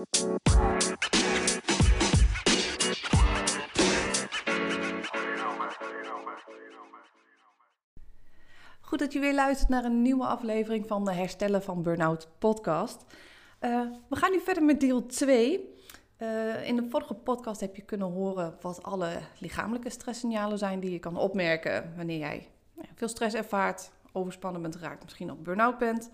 Goed dat je weer luistert naar een nieuwe aflevering van de Herstellen van Burnout podcast. Uh, we gaan nu verder met deel 2. Uh, eh, in de vorige podcast heb je kunnen horen wat alle lichamelijke stresssignalen zijn die je kan opmerken wanneer jij nou veel stress ervaart, overspannen bent geraakt, misschien ook burn-out bent.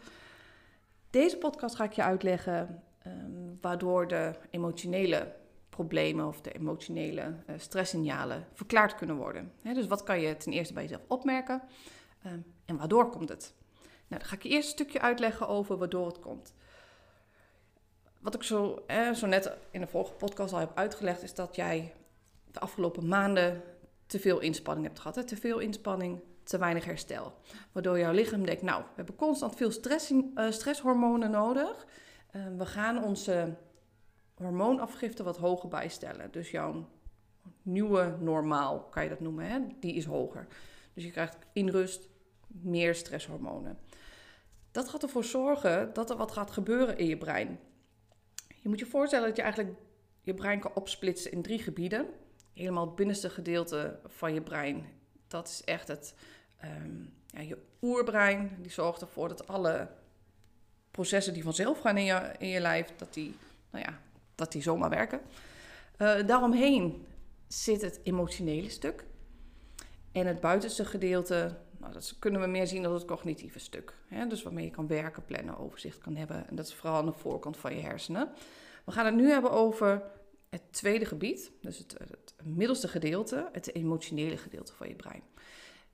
Deze podcast ga ik je uitleggen um, waardoor de emotionele problemen of de emotionele uh, stresssignalen verklaard kunnen worden. dus wat kan je ten eerste bij jezelf opmerken um, en waardoor komt het? Nou, dan ga ik je eerst een stukje uitleggen over waardoor het komt. Wat ik zo, eh, zo net in de vorige podcast al heb uitgelegd, is dat jij de afgelopen maanden te veel inspanning hebt gehad. Te veel inspanning, te weinig herstel. Waardoor jouw lichaam denkt, nou, we hebben constant veel stress, uh, stresshormonen nodig. Uh, we gaan onze hormoonafgifte wat hoger bijstellen. Dus jouw nieuwe normaal, kan je dat noemen, hè? die is hoger. Dus je krijgt in rust meer stresshormonen. Dat gaat ervoor zorgen dat er wat gaat gebeuren in je brein. Je moet je voorstellen dat je eigenlijk je brein kan opsplitsen in drie gebieden. Helemaal het binnenste gedeelte van je brein, dat is echt het, ehm, ja, je oerbrein. Die zorgt ervoor dat alle processen die vanzelf gaan in je, in je lijf, dat die, nou ja, dat die zomaar werken. Uh, daaromheen zit het emotionele stuk. En het buitenste gedeelte, nou, dat kunnen we meer zien als het cognitieve stuk. Hè? Dus waarmee je kan werken, plannen, overzicht kan hebben. En dat is vooral aan de voorkant van je hersenen. We gaan het nu hebben over het tweede gebied, dus het, het middelste gedeelte, het emotionele gedeelte van je brein.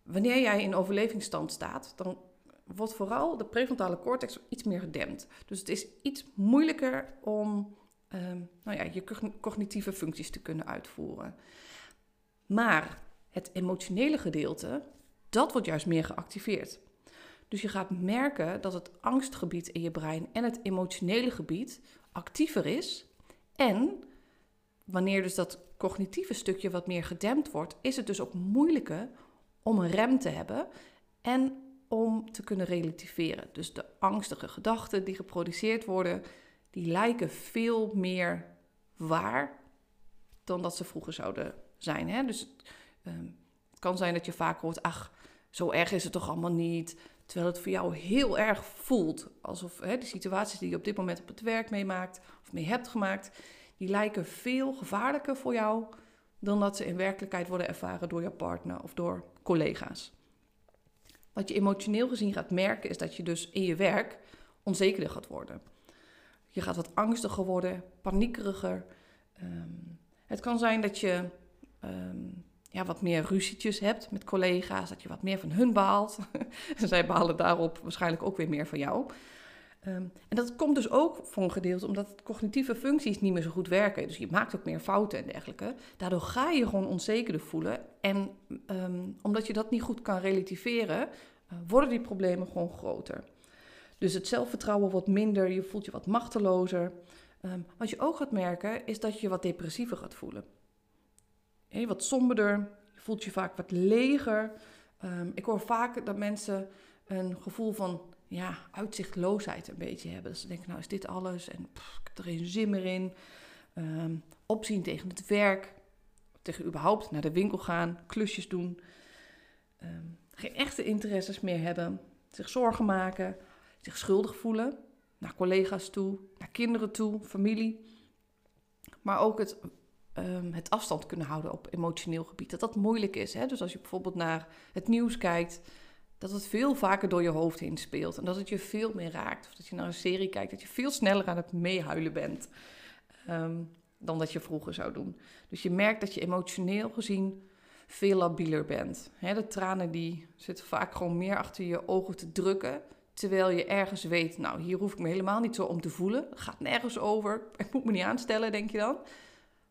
Wanneer jij in overlevingsstand staat, dan wordt vooral de prefrontale cortex iets meer gedempt. Dus het is iets moeilijker om ehm, nou ja, je cognitieve functies te kunnen uitvoeren. Maar het emotionele gedeelte, dat wordt juist meer geactiveerd. Dus je gaat merken dat het angstgebied in je brein en het emotionele gebied actiever is. En wanneer dus dat cognitieve stukje wat meer gedempt wordt, is het dus ook moeilijker om een rem te hebben en om te kunnen relativeren. Dus de angstige gedachten die geproduceerd worden, die lijken veel meer waar dan dat ze vroeger zouden zijn. Hè? Dus Ehm, het kan zijn dat je vaak hoort, ach, zo erg is het toch allemaal niet. Terwijl het voor jou heel erg voelt. Alsof hè, de situaties die je op dit moment op het werk meemaakt of mee hebt gemaakt, die lijken veel gevaarlijker voor jou dan dat ze in werkelijkheid worden ervaren door je partner of door collega's. Wat je emotioneel gezien gaat merken is dat je dus in je werk onzekerder gaat worden. Je gaat wat angstiger worden, paniekeriger. Um, het kan zijn dat je um, ja, wat meer ruzietjes hebt met collega's, dat je wat meer van hun baalt. zij behalen daarop waarschijnlijk ook weer meer van jou. Ehm, en dat komt dus ook voor een gedeelte omdat cognitieve functies niet meer zo goed werken. Dus je maakt ook meer fouten en dergelijke. Daardoor ga je gewoon onzekerder voelen. En ehm, omdat je dat niet goed kan relativeren, uh, worden die problemen gewoon groter. Dus het zelfvertrouwen wordt minder, je voelt je wat machtelozer. Um, wat je ook gaat merken, is dat je wat depressiever gaat voelen hey, wat somberder. Je voelt je vaak wat leger. Ehm, ik hoor vaak dat mensen een gevoel van ja, uitzichtloosheid een beetje hebben. Dat ze denken, nou is dit alles en ik heb er geen zin meer in. Um, opzien tegen het werk, tegen überhaupt naar de winkel gaan, klusjes doen. Ehm, geen echte interesses meer hebben, zich zorgen maken, zich schuldig voelen naar collega's toe, naar kinderen toe, familie. Maar ook het um, het afstand kunnen houden op emotioneel gebied. Dat dat moeilijk is. Hè? Dus als je bijvoorbeeld naar het nieuws kijkt, dat het veel vaker door je hoofd heen speelt. En dat het je veel meer raakt. Of dat je naar een serie kijkt, dat je veel sneller aan het meehuilen bent. Um, dan dat je vroeger zou doen. Dus je merkt dat je emotioneel gezien veel labieler bent. De tranen die zitten vaak gewoon meer achter je ogen te drukken. Terwijl je ergens weet, nou hier hoef ik me helemaal niet zo om te voelen. Gaat nergens over. Ik moet me niet aanstellen, denk je dan.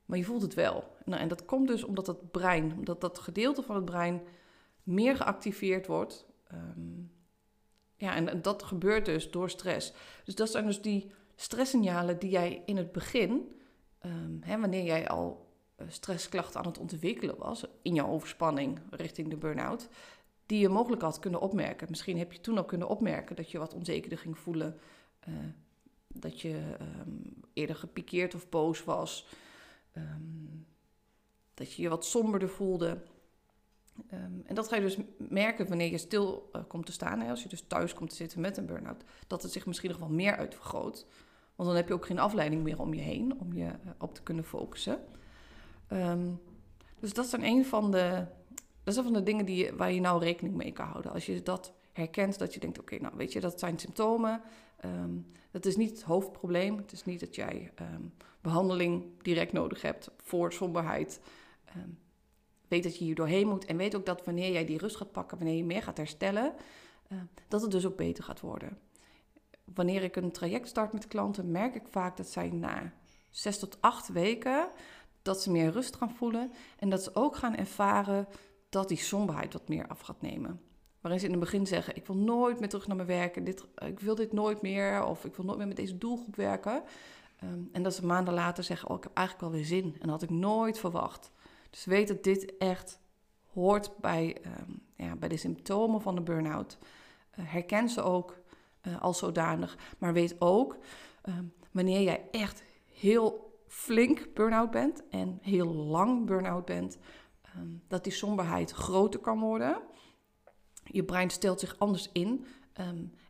Maar je voelt het wel. Nou, en dat komt dus omdat het brein, omdat dat gedeelte van het brein meer geactiveerd wordt. Um, ja, en, dat gebeurt dus door stress. Dus dat zijn dus die stresssignalen die jij in het begin, um, hè, wanneer jij al eh, stressklachten aan het ontwikkelen was, in jouw overspanning richting de burn-out, die je mogelijk had kunnen opmerken. Misschien heb je toen al kunnen opmerken dat je wat onzekerder ging voelen, uh, dat je um, eerder gepikeerd of boos was. Ehm, dat je je wat somberder voelde. Ehm, en dat ga je dus merken wanneer je stil uh, komt te staan. Hè? Als je dus thuis komt te zitten met een burn-out. Dat het zich misschien nog wel meer uitvergroot. Want dan heb je ook geen afleiding meer om je heen. Om je uh, op te kunnen focussen. Um, dus dat zijn een van de, dat zijn van de dingen die, waar je nou rekening mee kan houden. Als je dat herkent, dat je denkt, oké, nou weet je, dat zijn symptomen. Dat is niet het hoofdprobleem. Het is niet dat jij behandeling direct nodig hebt voor somberheid. Weet dat je hier doorheen moet. En weet ook dat wanneer jij die rust gaat pakken, wanneer je meer gaat herstellen, uh, dat het dus ook beter gaat worden. Wanneer ik een traject start met klanten, merk ik vaak dat zij na zes tot acht weken dat ze meer rust gaan voelen en dat ze ook gaan ervaren dat die somberheid wat meer af gaat nemen. Waarin ze in het begin zeggen: Ik wil nooit meer terug naar mijn werk, dit, ik wil dit nooit meer, of ik wil nooit meer met deze doelgroep werken. Um, en dat ze maanden later zeggen: Oh, ik heb eigenlijk wel weer zin. En dat had ik nooit verwacht. Dus weet dat dit echt hoort bij, um, ja, bij de symptomen van de burn-out. Uh, herken ze ook uh, als zodanig. Maar weet ook um, wanneer jij echt heel flink burn-out bent en heel lang burn-out bent, um, dat die somberheid groter kan worden. Je brein stelt zich anders in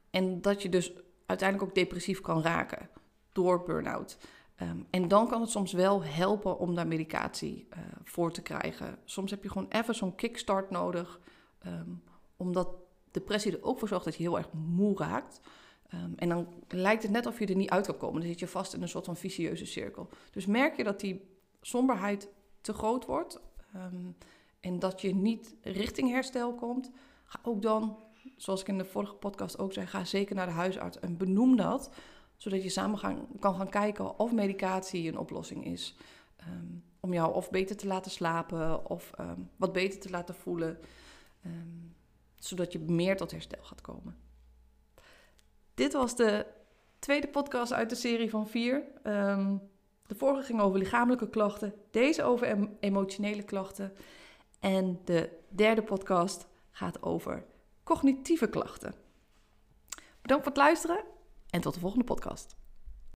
en dat je dus uiteindelijk ook depressief kan raken door burn-out. Um, en dan kan het soms wel helpen om daar medicatie uh, voor te krijgen. Soms heb je gewoon even zo'n kickstart nodig, omdat depressie er ook voor zorgt dat je heel erg moe raakt. Um, en dan lijkt het net of je er niet uit kan komen. Dan zit je vast in een soort van vicieuze cirkel. Dus merk je dat die somberheid te groot wordt en dat je niet richting herstel komt, ga ook dan, zoals ik in de vorige podcast ook zei, ga zeker naar de huisarts en benoem dat, zodat je samen kan gaan kijken of medicatie een oplossing is. Um, om jou of beter te laten slapen of wat beter te laten voelen, zodat je meer tot herstel gaat komen. Dit was de tweede podcast uit de serie van vier. De vorige ging over lichamelijke klachten, deze over emotionele klachten. En de derde podcast gaat over cognitieve klachten. Bedankt voor het luisteren en tot de volgende podcast.